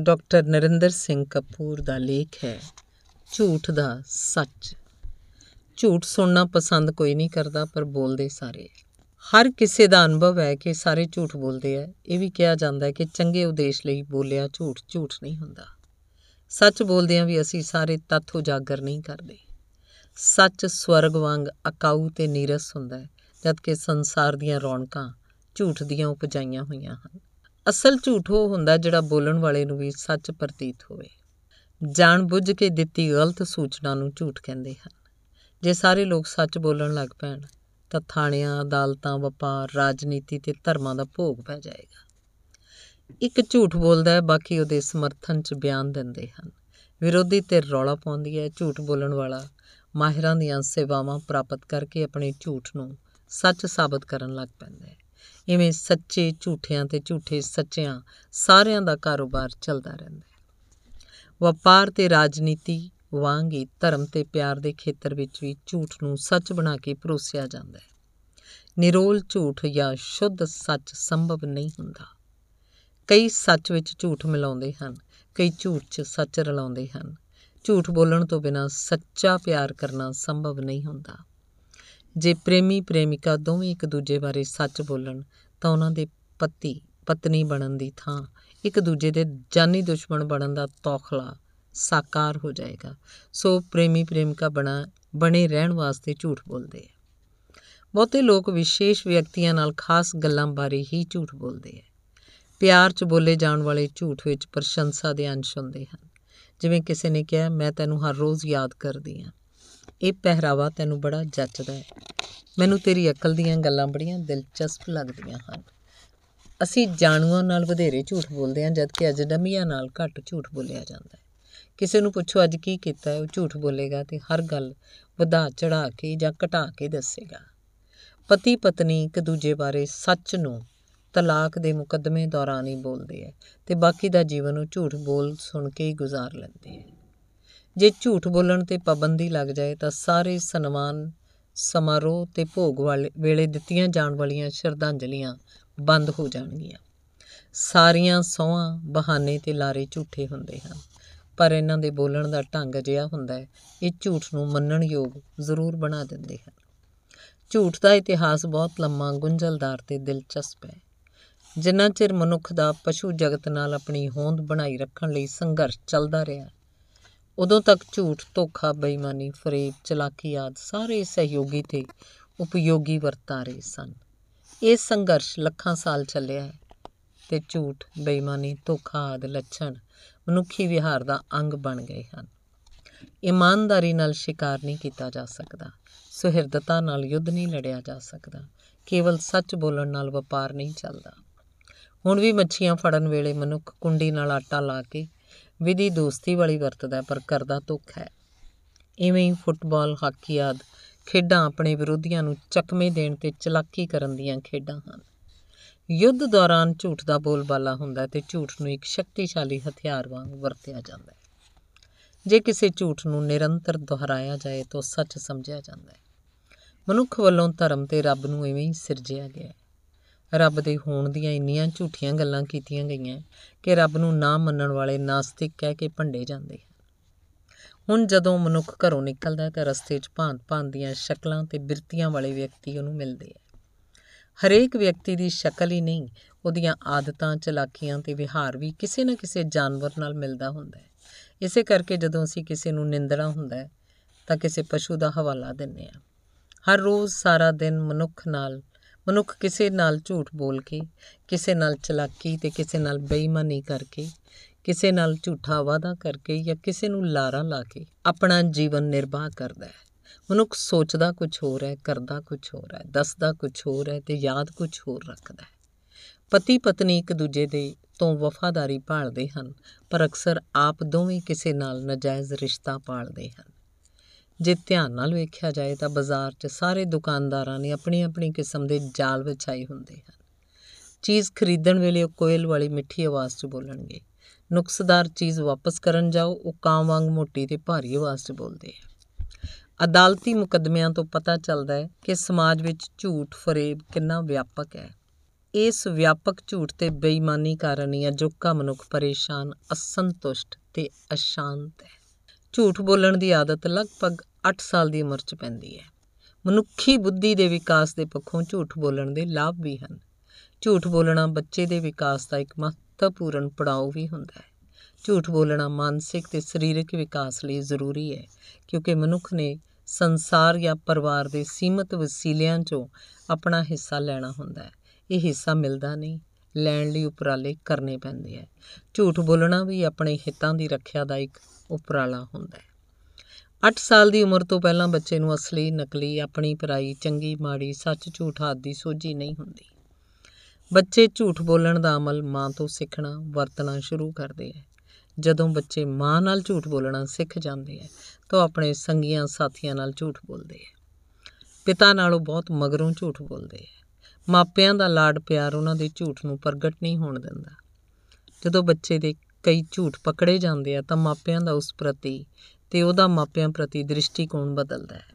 Doctor Narinder Singh Kapoor ਦਾ ਲੇਖ ਹੈ, ਝੂਠ ਦਾ ਸੱਚ। ਝੂਠ ਸੁਣਨਾ ਪਸੰਦ ਕੋਈ ਨਹੀਂ ਕਰਦਾ, ਪਰ ਬੋਲਦੇ ਸਾਰੇ। ਹਰ ਕਿਸੇ ਦਾ ਅਨੁਭਵ ਹੈ ਕਿ ਸਾਰੇ ਝੂਠ ਬੋਲਦੇ ਆ। ਇਹ ਵੀ ਕਿਹਾ ਜਾਂਦਾ ਹੈ ਕਿ ਚੰਗੇ ਉਦੇਸ਼ ਲਈ ਬੋਲਿਆ ਝੂਠ ਝੂਠ ਨਹੀਂ ਹੁੰਦਾ। ਸੱਚ ਬੋਲਦਿਆਂ ਵੀ ਅਸੀਂ ਸਾਰੇ ਤੱਥ ਉਜਾਗਰ ਨਹੀਂ ਕਰਦੇ। ਸੱਚ ਸਵਰਗ ਵਾਂਗ ਅਕਾਊ ਤੇ ਨੀਰਸ ਹੁੰਦਾ ਹੈ, ਜਦਕਿ ਸੰਸਾਰ ਦੀਆਂ ਰੌਣਕਾਂ ਝੂਠ ਦੀਆਂ ਉਪਜਾਈਆਂ ਹੋਈਆਂ ਹਨ। ਅਸਲ ਝੂਠ ਉਹ ਹੁੰਦਾ ਜਿਹੜਾ ਬੋਲਣ ਵਾਲੇ ਨੂੰ ਵੀ ਸੱਚ ਪ੍ਰਤੀਤ ਹੋਵੇ। ਜਾਣ ਬੁੱਝ ਕੇ ਦਿੱਤੀ ਗਲਤ ਸੂਚਨਾ ਨੂੰ ਝੂਠ ਕਹਿੰਦੇ ਹਨ। ਜੇ ਸਾਰੇ ਲੋਕ ਸੱਚ ਬੋਲਣ ਲੱਗ ਪੈਣ, ਤਾਂ ਥਾਣਿਆਂ, ਅਦਾਲਤਾਂ, ਵਪਾਰ, ਰਾਜਨੀਤੀ ਤੇ ਧਰਮਾਂ ਦਾ ਭੋਗ ਪੈ ਜਾਏਗਾ। ਇੱਕ ਝੂਠ ਬੋਲਦਾ ਹੈ, ਬਾਕੀ ਉਹਦੇ ਸਮਰਥਨ 'ਚ ਬਿਆਨ ਦਿੰਦੇ ਹਨ। ਵਿਰੋਧੀ ਤੇ ਰੌਲਾ ਪਾਉਂਦੀ ਹੈ, ਝੂਠ ਬੋਲਣ ਵਾਲਾ ਮਾਹਿਰਾਂ ਦੀਆਂ ਸੇਵਾਵਾਂ ਪ੍ਰਾਪਤ ਕਰਕੇ ਆਪਣੇ ਝੂਠ ਨੂੰ ਸੱਚ ਸਾਬਤ ਕਰਨ ਲੱਗ ਪੈਂਦਾ ਹੈ। ਇਵੇਂ ਸੱਚੇ ਝੂਠਿਆਂ ਤੇ ਝੂਠੇ ਸੱਚਿਆਂ ਸਾਰਿਆਂ ਦਾ ਕਾਰੋਬਾਰ ਚੱਲਦਾ ਰਹਿੰਦਾ ਹੈ। ਵਪਾਰ ਤੇ ਰਾਜਨੀਤੀ ਵਾਂਗ ਹੀ ਧਰਮ ਤੇ ਪਿਆਰ ਦੇ ਖੇਤਰ ਵਿੱਚ ਵੀ ਝੂਠ ਨੂੰ ਸੱਚ ਬਣਾ ਕੇ ਪਰੋਸਿਆ ਜਾਂਦਾ ਹੈ। ਨਿਰੋਲ ਝੂਠ ਜਾਂ ਸ਼ੁੱਧ ਸੱਚ ਸੰਭਵ ਨਹੀਂ ਹੁੰਦਾ। ਕਈ ਸੱਚ ਵਿੱਚ ਝੂਠ ਮਿਲਾਉਂਦੇ ਹਨ, ਕਈ ਝੂਠ 'ਚ ਸੱਚ ਰਲਾਉਂਦੇ ਹਨ। ਝੂਠ ਬੋਲਣ ਤੋਂ ਬਿਨਾ ਸੱਚਾ ਪਿਆਰ ਕਰਨਾ ਸੰਭਵ ਨਹੀਂ ਹੁੰਦਾ। ਜੇ ਪ੍ਰੇਮੀ ਪ੍ਰੇਮਿਕਾ ਦੋਵੇਂ ਇੱਕ ਦੂਜੇ ਬਾਰੇ ਸੱਚ ਬੋਲਣ, ਤਾਂ ਉਹਨਾਂ ਦੇ ਪਤੀ, ਪਤਨੀ ਬਣਨ ਦੀ ਥਾਂ, ਇੱਕ ਦੂਜੇ ਦੇ ਜਾਨੀ ਦੁਸ਼ਮਣ ਬਣਨ ਦਾ ਤੌਖਲਾ ਸਾਕਾਰ ਹੋ ਜਾਏਗਾ। ਸੋ ਪ੍ਰੇਮੀ ਪ੍ਰੇਮਿਕਾ ਬਣਾ, ਬਣੇ ਰਹਿਣ ਵਾਸਤੇ ਝੂਠ ਬੋਲਦੇ ਆ। ਬਹੁਤੇ ਲੋਕ ਵਿਸ਼ੇਸ਼ ਵਿਅਕਤੀਆਂ ਨਾਲ ਖਾਸ ਗੱਲਾਂ ਬਾਰੇ ਹੀ ਝੂਠ ਬੋਲਦੇ ਆ। ਪਿਆਰ 'ਚ ਬੋਲੇ ਜਾਣ ਵਾਲੇ ਝੂਠ ਵਿੱਚ ਪ੍ਰਸ਼ੰਸਾ ਦੇ ਅੰਸ਼ ਹੁੰਦੇ ਹਨ। ਜਿਵੇਂ ਕਿਸੇ ਨੇ ਕਿਹਾ, ਮੈਂ ਤੈਨੂੰ ਹਰ ਰੋਜ਼ ਯਾਦ ਕਰਦੀ ਹਾਂ ਇਹ ਪਹਿਰਾਵਾ ਤੈਨੂੰ ਬੜਾ ਜੱਚਦਾ ਹੈ। ਮੈਨੂੰ ਤੇਰੀ ਅਕਲ ਦੀਆਂ ਗੱਲਾਂ ਬੜੀਆਂ ਦਿਲਚਸਪ ਲੱਗਦੀਆਂ ਹਨ। ਅਸੀਂ ਜਾਣੂਆਂ ਨਾਲ ਵਧੇਰੇ ਝੂਠ ਬੋਲਦੇ ਹਾਂ, ਜਦਕਿ ਅਜਨਬੀਆਂ ਨਾਲ ਘੱਟ ਝੂਠ ਬੋਲਿਆ ਜਾਂਦਾ ਹੈ। ਕਿਸੇ ਨੂੰ ਪੁੱਛੋ ਅੱਜ ਕੀ ਕੀਤਾ ਹੈ, ਉਹ ਝੂਠ ਬੋਲੇਗਾ ਤੇ ਹਰ ਗੱਲ ਵਧਾ ਚੜਾ ਕੇ ਜਾਂ ਘਟਾ ਕੇ ਦੱਸੇਗਾ। ਪਤੀ ਪਤਨੀ ਇੱਕ ਦੂਜੇ ਬਾਰੇ ਸੱਚ ਨੂੰ ਤਲਾਕ ਦੇ ਮੁਕੱਦਮੇ ਦੌਰਾਨ ਹੀ ਬੋਲਦੇ ਹੈ ਤੇ ਬਾਕੀ ਦਾ ਜੀਵਨ ਉਹ ਝੂਠ ਬੋਲ ਸੁਣ ਕੇ ਹੀ ਗੁਜ਼ਾਰ ਲੈਂਦੇ ਹੈ। ਜੇ ਝੂਠ ਬੋਲਣ ਤੇ ਪਾਬੰਦੀ ਲੱਗ ਜਾਏ ਤਾਂ ਸਾਰੇ ਸਨਮਾਨ, ਸਮਾਰੋਹ ਤੇ ਭੋਗ ਵਾਲੇ ਵੇਲੇ ਦਿੱਤੀਆਂ ਜਾਣ ਵਾਲੀਆਂ ਸ਼ਰਧਾਂਜਲੀਆਂ ਬੰਦ ਹੋ ਜਾਣਗੀਆਂ। ਸਾਰੀਆਂ ਸੌਹਾਂ ਬਹਾਨੇ ਤੇ ਲਾਰੇ ਝੂਠੇ ਹੁੰਦੇ ਹਨ। ਪਰ ਇਹਨਾਂ ਦੇ ਬੋਲਣ ਦਾ ਢੰਗ ਅਜਿਹਾ ਹੁੰਦਾ ਹੈ, ਇਹ ਝੂਠ ਨੂੰ ਮੰਨਣ ਯੋਗ ਜ਼ਰੂਰ ਬਣਾ ਦਿੰਦੇ ਹਨ। ਝੂਠ ਦਾ ਇਤਿਹਾਸ ਬਹੁਤ ਲੰਮਾ, ਗੁੰਝਲਦਾਰ ਤੇ ਦਿਲਚਸਪ ਹੈ। ਜਿੰਨਾ ਚਿਰ ਮਨੁੱਖ ਦਾ ਪਸ਼ੂ ਜਗਤ ਨਾਲ ਆਪਣੀ ਹੋਂਦ ਬਣਾਈ ਰੱਖਣ ਲਈ ਸੰਘਰਸ਼ ਚੱਲਦਾ ਰਿਹਾ ਉਦੋਂ ਤੱਕ ਝੂਠ, ਧੋਖਾ, ਬੇਈਮਾਨੀ, ਫਰੇਬ, ਚਲਾਕੀ ਆਦ ਸਾਰੇ ਸਹਿਯੋਗੀ ਤੇ ਉਪਯੋਗੀ ਵਰਤਾਰੇ ਸਨ। ਇਹ ਸੰਘਰਸ਼ ਲੱਖਾਂ ਸਾਲ ਚੱਲਿਆ ਹੈ ਤੇ ਝੂਠ, ਬੇਈਮਾਨੀ, ਧੋਖਾ ਆਦ ਲੱਛਣ ਮਨੁੱਖੀ ਵਿਹਾਰ ਦਾ ਅੰਗ ਬਣ ਗਏ ਹਨ। ਇਮਾਨਦਾਰੀ ਨਾਲ ਸ਼ਿਕਾਰ ਨਹੀਂ ਕੀਤਾ ਜਾ ਸਕਦਾ, ਸੁਹਿਰਦਤਾ ਨਾਲ ਯੁੱਧ ਨਹੀਂ ਲੜਿਆ ਜਾ ਸਕਦਾ, ਕੇਵਲ ਸੱਚ ਬੋਲਣ ਨਾਲ ਵਪਾਰ ਨਹੀਂ ਚੱਲਦਾ। ਹੁਣ ਵੀ ਮੱਛੀਆਂ ਫੜਨ ਵੇਲੇ ਮਨੁੱਖ ਕੁੰਡੀ ਨਾਲ ਆਟਾ ਲਾ ਕੇ ਵਿਧੀ ਦੋਸਤੀ ਵਾਲੀ ਵਰਤਦਾ ਪਰ ਕਰਦਾ ਧੋਖਾ ਹੈ। ਇਵੇਂ ਹੀ ਫੁੱਟਬਾਲ, ਹਾਕੀ ਆਦ ਖੇਡਾਂ ਆਪਣੇ ਵਿਰੋਧੀਆਂ ਨੂੰ ਚੱਕਮੇ ਦੇਣ ਤੇ ਚਲਾਕੀ ਕਰਨ ਦੀਆਂ ਖੇਡਾਂ ਹਨ। ਯੁੱਧ ਦੌਰਾਨ ਝੂਠ ਦਾ ਬੋਲਬਾਲਾ ਹੁੰਦਾ ਤੇ ਝੂਠ ਨੂੰ ਇੱਕ ਸ਼ਕਤੀਸ਼ਾਲੀ ਹਥਿਆਰ ਵਾਂਗ ਵਰਤਿਆ ਜਾਂਦਾ ਹੈ। ਜੇ ਕਿਸੇ ਝੂਠ ਨੂੰ ਨਿਰੰਤਰ ਦੁਹਰਾਇਆ ਜਾਏ ਤਾਂ ਸੱਚ ਸਮਝਿਆ ਜਾਂਦਾ ਹੈ। ਮਨੁੱਖ ਵੱਲੋਂ ਧਰਮ ਤੇ ਰੱਬ ਨੂੰ ਐਵੇਂ ਹੀ ਸਿਰਜਿਆ ਗਿਆ ਹੈ। ਰੱਬ ਦੇ ਹੋਣ ਦੀਆਂ ਇੰਨੀਆਂ ਝੂਠੀਆਂ ਗੱਲਾਂ ਕੀਤੀਆਂ ਗਈਆਂ ਕਿ ਰੱਬ ਨੂੰ ਨਾ ਮੰਨਣ ਵਾਲੇ ਨਾਸਤਿਕ ਕਹਿ ਕੇ ਭੰਡੇ ਜਾਂਦੇ ਹਨ। ਹੁਣ ਜਦੋਂ ਮਨੁੱਖ ਘਰੋਂ ਨਿਕਲਦਾ ਤਾਂ ਰਸਤੇ 'ਚ ਭਾਂਤ-ਭਾਂਤ ਦੀਆਂ ਸ਼ਕਲਾਂ ਤੇ ਬਿਰਤੀਆਂ ਵਾਲੇ ਵਿਅਕਤੀ ਉਹਨੂੰ ਮਿਲਦੇ ਆ। ਹਰੇਕ ਵਿਅਕਤੀ ਦੀ ਸ਼ਕਲ ਹੀ ਨਹੀਂ, ਉਹਦੀਆਂ ਆਦਤਾਂ, ਚਲਾਕੀਆਂ ਤੇ ਵਿਹਾਰ ਵੀ ਕਿਸੇ ਨਾ ਕਿਸੇ ਜਾਨਵਰ ਨਾਲ ਮਿਲਦਾ ਹੁੰਦਾ ਹੈ। ਇਸੇ ਕਰਕੇ ਜਦੋਂ ਅਸੀਂ ਕਿਸੇ ਨੂੰ ਨਿੰਦਣਾ ਹੁੰਦਾ ਹੈ ਤਾਂ ਕਿਸੇ ਪਸ਼ੂ ਦਾ ਹਵਾਲਾ ਦਿੰਨੇ ਆ ਹਰ ਰੋਜ਼ ਸਾਰਾ ਦਿਨ ਮਨੁੱਖ ਨਾਲ ਮਨੁੱਖ ਕਿਸੇ ਨਾਲ ਝੂਠ ਬੋਲ ਕੇ, ਕਿਸੇ ਨਾਲ ਚਲਾਕੀ ਤੇ ਕਿਸੇ ਨਾਲ ਬੇਈਮਾਨੀ ਕਰਕੇ, ਕਿਸੇ ਨਾਲ ਝੂਠਾ ਵਾਅਦਾ ਕਰਕੇ ਜਾਂ ਕਿਸੇ ਨੂੰ ਲਾਰਾ ਲਾ ਕੇ ਆਪਣਾ ਜੀਵਨ ਨਿਰਵਾਹ ਕਰਦਾ ਹੈ। ਮਨੁੱਖ ਸੋਚਦਾ ਕੁਝ ਹੋਰ ਹੈ, ਕਰਦਾ ਕੁਝ ਹੋਰ ਹੈ, ਦੱਸਦਾ ਕੁਝ ਹੋਰ ਹੈ ਤੇ ਯਾਦ ਕੁਝ ਹੋਰ ਰੱਖਦਾ ਹੈ। ਪਤੀ ਪਤਨੀ ਇੱਕ ਦੂਜੇ ਦੇ ਤੋਂ ਵਫਾਦਾਰੀ ਭਾਲਦੇ ਹਨ, ਪਰ ਅਕਸਰ ਆਪ ਦੋਵੇਂ ਕਿਸੇ ਨਾਲ ਨਜਾਇਜ਼ ਰਿਸ਼ਤਾ ਪਾਲਦੇ ਹਨ। ਜੇ ਧਿਆਨ ਨਾਲ ਵੇਖਿਆ ਜਾਏ ਤਾਂ ਬਾਜ਼ਾਰ 'ਚ ਸਾਰੇ ਦੁਕਾਨਦਾਰਾਂ ਨੇ ਆਪਣੀ ਆਪਣੀ ਕਿਸਮ ਦੇ ਜਾਲ ਵਿਛਾਏ ਹੁੰਦੇ ਹਨ। ਚੀਜ਼ ਖਰੀਦਣ ਵੇਲੇ ਉਹ ਕੋਇਲ ਵਾਲੀ ਮਿੱਠੀ ਆਵਾਜ਼ 'ਚ ਬੋਲਣਗੇ। ਨੁਕਸਦਾਰ ਚੀਜ਼ ਵਾਪਸ ਕਰਨ ਜਾਓ, ਉਹ ਕਾਂ ਵਾਂਗ ਮੋਟੀ ਤੇ ਭਾਰੀ ਆਵਾਜ਼ 'ਚ ਬੋਲਦੇ ਆ। ਅਦਾਲਤੀ ਮੁਕੱਦਮਿਆਂ ਤੋਂ ਪਤਾ ਚੱਲਦਾ ਹੈ ਕਿ ਸਮਾਜ ਵਿੱਚ ਝੂਠ, ਫਰੇਬ ਕਿੰਨਾ ਵਿਆਪਕ ਹੈ। ਇਸ ਵਿਆਪਕ ਝੂਠ ਤੇ ਬੇਈਮਾਨੀ ਕਾਰਨ ਹੀ ਅਜੋਕਾ ਮਨੁੱਖ ਪਰੇਸ਼ਾਨ, ਅਸੰਤੁਸ਼ਟ ਤੇ ਅਸ਼ਾਂਤ ਹੈ। ਝੂਠ ਬੋਲਣ ਦੀ ਆਦਤ ਲਗਭਗ 8 ਸਾਲ ਦੀ ਉਮਰ 'ਚ ਪੈਂਦੀ ਹੈ। ਮਨੁੱਖੀ ਬੁੱਧੀ ਦੇ ਵਿਕਾਸ ਦੇ ਪੱਖੋਂ ਝੂਠ ਬੋਲਣ ਦੇ ਲਾਭ ਵੀ ਹਨ। ਝੂਠ ਬੋਲਣਾ ਬੱਚੇ ਦੇ ਵਿਕਾਸ ਦਾ ਇੱਕ ਮਹੱਤਵਪੂਰਨ ਪੜਾਅ ਵੀ ਹੁੰਦਾ ਹੈ। ਝੂਠ ਬੋਲਣਾ ਮਾਨਸਿਕ ਤੇ ਸਰੀਰਕ ਵਿਕਾਸ ਲਈ ਜ਼ਰੂਰੀ ਹੈ, ਕਿਉਂਕਿ ਮਨੁੱਖ ਨੇ ਸੰਸਾਰ ਜਾਂ ਪਰਿਵਾਰ ਦੇ ਸੀਮਤ ਵਸੀਲਿਆਂ 'ਚੋਂ ਆਪਣਾ ਹਿੱਸਾ ਲੈਣਾ ਹੁੰਦਾ ਹੈ। ਇਹ ਹਿੱਸਾ ਮਿਲਦਾ ਨਹੀਂ, ਲੈਣ ਲਈ ਉਪਰਾਲੇ ਕਰਨੇ ਪੈਂਦੇ ਹੈ। ਝੂਠ ਬੋਲਣਾ ਵੀ ਆਪਣੇ ਹਿੱਤਾਂ ਦੀ ਰੱਖਿਆ ਦਾ ਇੱਕ ਉਪਰਾਲਾ ਹੁੰਦਾ ਹੈ। 8 ਸਾਲ ਦੀ ਉਮਰ ਤੋਂ ਪਹਿਲਾਂ ਬੱਚੇ ਨੂੰ ਅਸਲੀ, ਨਕਲੀ, ਆਪਣੀ ਪਰਾਈ, ਚੰਗੀ, ਮਾੜੀ, ਸੱਚ, ਝੂਠ ਆਦਿ ਦੀ ਸੋਝੀ ਨਹੀਂ ਹੁੰਦੀ। ਬੱਚੇ ਝੂਠ ਬੋਲਣ ਦਾ ਅਮਲ ਮਾਂ ਤੋਂ ਸਿੱਖਣਾ, ਵਰਤਣਾ ਸ਼ੁਰੂ ਕਰਦੇ ਹੈ ਜਦੋਂ ਬੱਚੇ ਮਾਂ ਨਾਲ ਝੂਠ ਬੋਲਣਾ ਸਿੱਖ ਜਾਂਦੇ ਹੈ ਤਾਂ ਆਪਣੇ ਸੰਗੀਆਂ ਸਾਥੀਆਂ ਨਾਲ ਝੂਠ ਬੋਲਦੇ ਹੈ ਪਿਤਾ ਨਾਲੋਂ ਬਹੁਤ ਮਗਰੋਂ ਝੂਠ ਬੋਲਦੇ ਹੈ ਮਾਪਿਆਂ ਦਾ ਲਾਡ ਪਿਆਰ ਉਹਨਾਂ ਦੇ ਝੂਠ ਨੂੰ ਪ੍ਰਗਟ ਨਹੀਂ ਹੋਣ ਦਿੰਦਾ। ਜਦੋਂ ਬੱਚੇ ਦੇ ਕਈ ਝੂਠ ਪਕੜੇ ਜਾਂਦੇ ਆ, ਤਾਂ ਮਾਪਿਆਂ ਦਾ ਉਸ ਪ੍ਰਤੀ ਤੇ ਉਹਦਾ ਮਾਪਿਆਂ ਪ੍ਰਤੀ ਦ੍ਰਿਸ਼ਟੀਕੋਣ ਬਦਲਦਾ ਹੈ।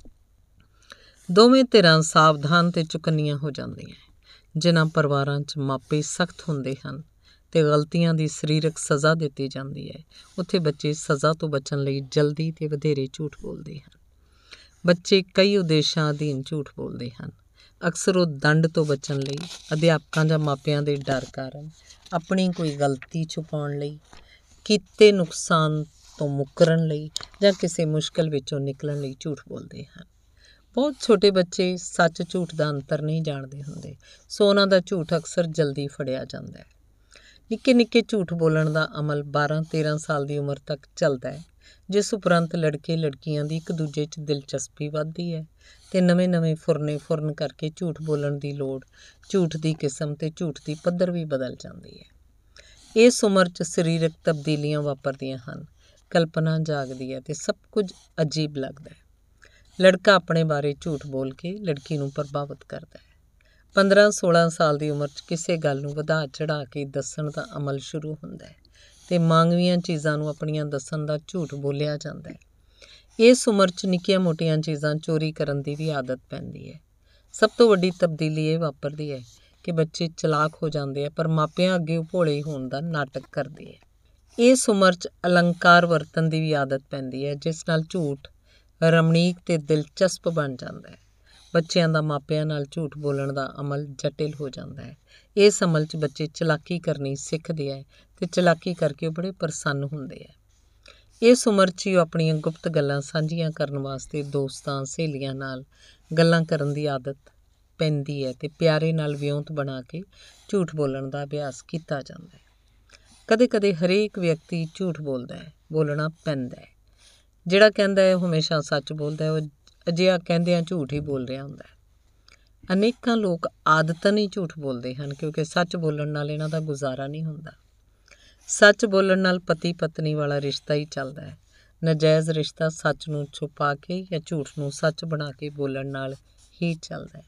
ਦੋਵੇਂ ਧਿਰਾਂ ਸਾਵਧਾਨ ਤੇ ਚੁਕੰਨੀਆਂ ਹੋ ਜਾਂਦੀਆਂ ਜਿਨ੍ਹਾਂ ਪਰਿਵਾਰਾਂ 'ਚ ਮਾਪੇ ਸਖਤ ਹੁੰਦੇ ਹਨ ਤੇ ਗਲਤੀਆਂ ਦੀ ਸਰੀਰਕ ਸਜ਼ਾ ਦਿੱਤੀ ਜਾਂਦੀ ਹੈ। ਉੱਥੇ ਬੱਚੇ ਸਜ਼ਾ ਤੋਂ ਬਚਣ ਲਈ ਜਲਦੀ ਤੇ ਵਧੇਰੇ ਝੂਠ ਬੋਲਦੇ ਹਨ। ਬੱਚੇ ਕਈ ਉਦੇਸ਼ਾਂ ਅਧੀਨ ਝੂਠ ਬੋਲਦੇ ਹਨ। ਅਕਸਰ ਉਹ ਦੰਡ ਤੋਂ ਬਚਣ ਲਈ, ਅਧਿਆਪਕਾਂ ਜਾਂ ਮਾਪਿਆਂ ਦੇ ਡਰ ਕਾਰਨ ਆਪਣੀ ਕੋਈ ਗਲਤੀ ਛੁਪਾਉਣ ਲਈ ਕੀਤੇ ਨੁਕਸਾਨ ਤੋਂ ਮੁਕਰਨ ਲਈ ਜਾਂ ਕਿਸੇ ਮੁਸ਼ਕਲ ਵਿੱਚੋਂ ਨਿਕਲਣ ਲਈ ਝੂਠ ਬੋਲਦੇ ਹਨ। ਬਹੁਤ ਛੋਟੇ ਬੱਚੇ ਸੱਚ ਝੂਠ ਦਾ ਅੰਤਰ ਨਹੀਂ ਜਾਣਦੇ ਹੁੰਦੇ। ਸੋ ਉਹਨਾਂ ਦਾ ਝੂਠ ਅਕਸਰ ਜਲਦੀ ਫੜਿਆ ਜਾਂਦਾ ਹੈ। ਨਿੱਕੇ ਨਿੱਕੇ ਝੂਠ ਬੋਲਣ ਦਾ ਅਮਲ 12-13 ਸਾਲ ਦੀ ਉਮਰ ਤੱਕ ਚੱਲਦਾ ਹੈ, ਜਿਸ ਉਪਰੰਤ ਲੜਕੇ ਲੜਕੀਆਂ ਦੀ ਇੱਕ ਦੂਜੇ 'ਚ ਦਿਲਚਸਪੀ ਵੱਧਦੀ ਹੈ ਤੇ ਨਵੇਂ-ਨਵੇਂ ਫੁਰਨੇ ਫੁਰਨ ਕਰਕੇ ਝੂਠ ਬੋਲਣ ਦੀ ਲੋੜ, ਝੂਠ ਦੀ ਕਿਸਮ ਤੇ ਝੂਠ ਦੀ ਪੱਧਰ ਵੀ ਬਦਲ ਜਾਂਦੀ ਹੈ। ਇਸ ਉਮਰ 'ਚ ਸਰੀਰਕ ਤਬਦੀਲੀਆਂ ਵਾਪਰਦੀਆਂ ਹਨ। ਕਲਪਨਾ ਜਾਗਦੀ ਹੈ ਤੇ ਸਭ ਕੁਝ ਅਜੀਬ ਲੱਗਦਾ ਹੈ। ਲੜਕਾ ਆਪਣੇ ਬਾਰੇ ਝੂਠ ਬੋਲ ਕੇ ਲੜਕੀ ਨੂੰ ਪ੍ਰਭਾਵਿਤ ਕਰਦਾ ਹੈ। 15-16 ਸਾਲ ਦੀ ਉਮਰ 'ਚ ਕਿਸੇ ਗੱਲ ਨੂੰ ਵਧਾ ਚੜਾ ਕੇ ਦੱਸਣ ਦਾ ਅਮਲ ਸ਼ੁਰੂ ਹੁੰਦਾ ਹੈ ਤੇ ਮੰਗਵੀਆਂ ਚੀਜ਼ਾਂ ਨੂੰ ਆਪਣੀਆਂ ਦੱਸਣ ਦਾ ਝੂਠ ਬੋਲਿਆ ਜਾਂਦਾ ਹੈ। ਇਸ ਉਮਰ 'ਚ ਨਿੱਕੀਆਂ-ਮੋਟੀਆਂ ਚੀਜ਼ਾਂ ਚੋਰੀ ਕਰਨ ਦੀ ਵੀ ਆਦਤ ਪੈਂਦੀ ਹੈ। ਸਭ ਤੋਂ ਵੱਡੀ ਤਬਦੀਲੀ ਇਹ ਵਾਪਰਦੀ ਹੈ ਕਿ ਬੱਚੇ ਚਲਾਕ ਹੋ ਜਾਂਦੇ ਆ ਪਰ ਮਾਪਿਆਂ ਅੱਗੇ ਉਹ ਭੋਲੇ ਹੋਣ ਦਾ ਨਾਟਕ ਕਰਦੇ ਆ। ਇਸ ਉਮਰ 'ਚ ਅਲੰਕਾਰ ਵਰਤਨ ਦੀ ਵੀ ਆਦਤ ਪੈਂਦੀ ਹੈ, ਜਿਸ ਨਾਲ ਝੂਠ ਰਮਣੀਕ ਤੇ ਦਿਲਚਸਪ ਬਣ ਜਾਂਦਾ ਹੈ। ਬੱਚਿਆਂ ਦਾ ਮਾਪਿਆਂ ਨਾਲ ਝੂਠ ਬੋਲਣ ਦਾ ਅਮਲ ਜਟਿਲ ਹੋ ਜਾਂਦਾ ਹੈ। ਇਸ ਅਮਲ 'ਚ ਬੱਚੇ ਚਲਾਕੀ ਕਰਨੀ ਸਿੱਖਦੇ ਆ ਤੇ ਚਲਾਕੀ ਕਰਕੇ ਉਹ ਬੜੇ ਪ੍ਰਸੰਨ ਹੁੰਦੇ ਆ। ਇਸ ਉਮਰ 'ਚ ਹੀ ਉਹ ਆਪਣੀਆਂ ਗੁਪਤ ਗੱਲਾਂ ਸਾਂਝੀਆਂ ਕਰਨ ਵਾਸਤੇ ਦੋਸਤਾਂ, ਸਹੇਲੀਆਂ ਨਾਲ ਗੱਲਾਂ ਕਰਨ ਦੀ ਆਦਤ ਪੈਂਦੀ ਹੈ ਤੇ ਪਿਆਰੇ ਨਾਲ ਵਿਉਂਤ ਬਣਾ ਕੇ ਝੂਠ ਬੋਲਣ ਦਾ ਅਭਿਆਸ ਕੀਤਾ ਜਾਂਦਾ ਹੈ। ਕਦੇ-ਕਦੇ ਹਰੇਕ ਵਿਅਕਤੀ ਝੂਠ ਬੋਲਦਾ ਹੈ, ਬੋਲਣਾ ਪੈਂਦਾ ਹੈ। ਜਿਹੜਾ ਕਹਿੰਦਾ ਹੈ, ਉਹ ਹਮੇਸ਼ਾ ਸੱਚ ਬੋਲਦਾ ਹੈ, ਉਹ ਅਜਿਹਾ ਕਹਿੰਦਿਆਂ ਝੂਠ ਹੀ ਬੋਲ ਰਿਹਾ ਹੁੰਦਾ ਹੈ। ਅਨੇਕਾਂ ਲੋਕ ਆਦਤਨ ਹੀ ਝੂਠ ਬੋਲਦੇ ਹਨ, ਕਿਉਂਕਿ ਸੱਚ ਬੋਲਣ ਨਾਲ ਇਹਨਾਂ ਦਾ ਗੁਜ਼ਾਰਾ ਨਹੀਂ ਹੁੰਦਾ। ਸੱਚ ਬੋਲਣ ਨਾਲ ਪਤੀ ਪਤਨੀ ਵਾਲਾ ਰਿਸ਼ਤਾ ਹੀ ਚੱਲਦਾ ਹੈ। ਨਜਾਇਜ਼ ਰਿਸ਼ਤਾ ਸੱਚ ਨੂੰ ਛੁਪਾ ਕੇ ਜਾਂ ਝੂਠ ਨੂੰ ਸੱਚ ਬਣਾ ਕੇ ਬੋਲਣ ਨਾਲ ਹੀ ਚੱਲਦਾ ਹੈ।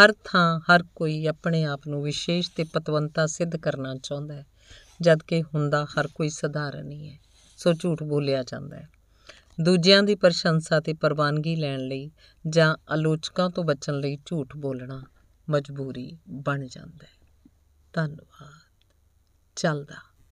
ਹਰ ਥਾਂ, ਹਰ ਕੋਈ ਆਪਣੇ ਆਪ ਨੂੰ ਵਿਸ਼ੇਸ਼ ਤੇ ਪਤਵੰਤਾ ਸਿੱਧ ਕਰਨਾ ਚਾਹੁੰਦਾ ਹੈ। ਜਦਕਿ ਹੁੰਦਾ ਹਰ ਕੋਈ ਸਧਾਰਨ ਹੀ ਹੈ, ਸੋ ਝੂਠ ਬੋਲਿਆ ਜਾਂਦਾ ਹੈ। ਦੂਜਿਆਂ ਦੀ ਪ੍ਰਸ਼ੰਸਾ ਤੇ ਪ੍ਰਵਾਨਗੀ ਲੈਣ ਲਈ ਜਾਂ ਆਲੋਚਕਾਂ ਤੋਂ ਬਚਣ ਲਈ ਝੂਠ ਬੋਲਣਾ ਮਜਬੂਰੀ ਬਣ ਜਾਂਦਾ ਹੈ। ਧੰਨਵਾਦ। ਚੱਲਦਾ।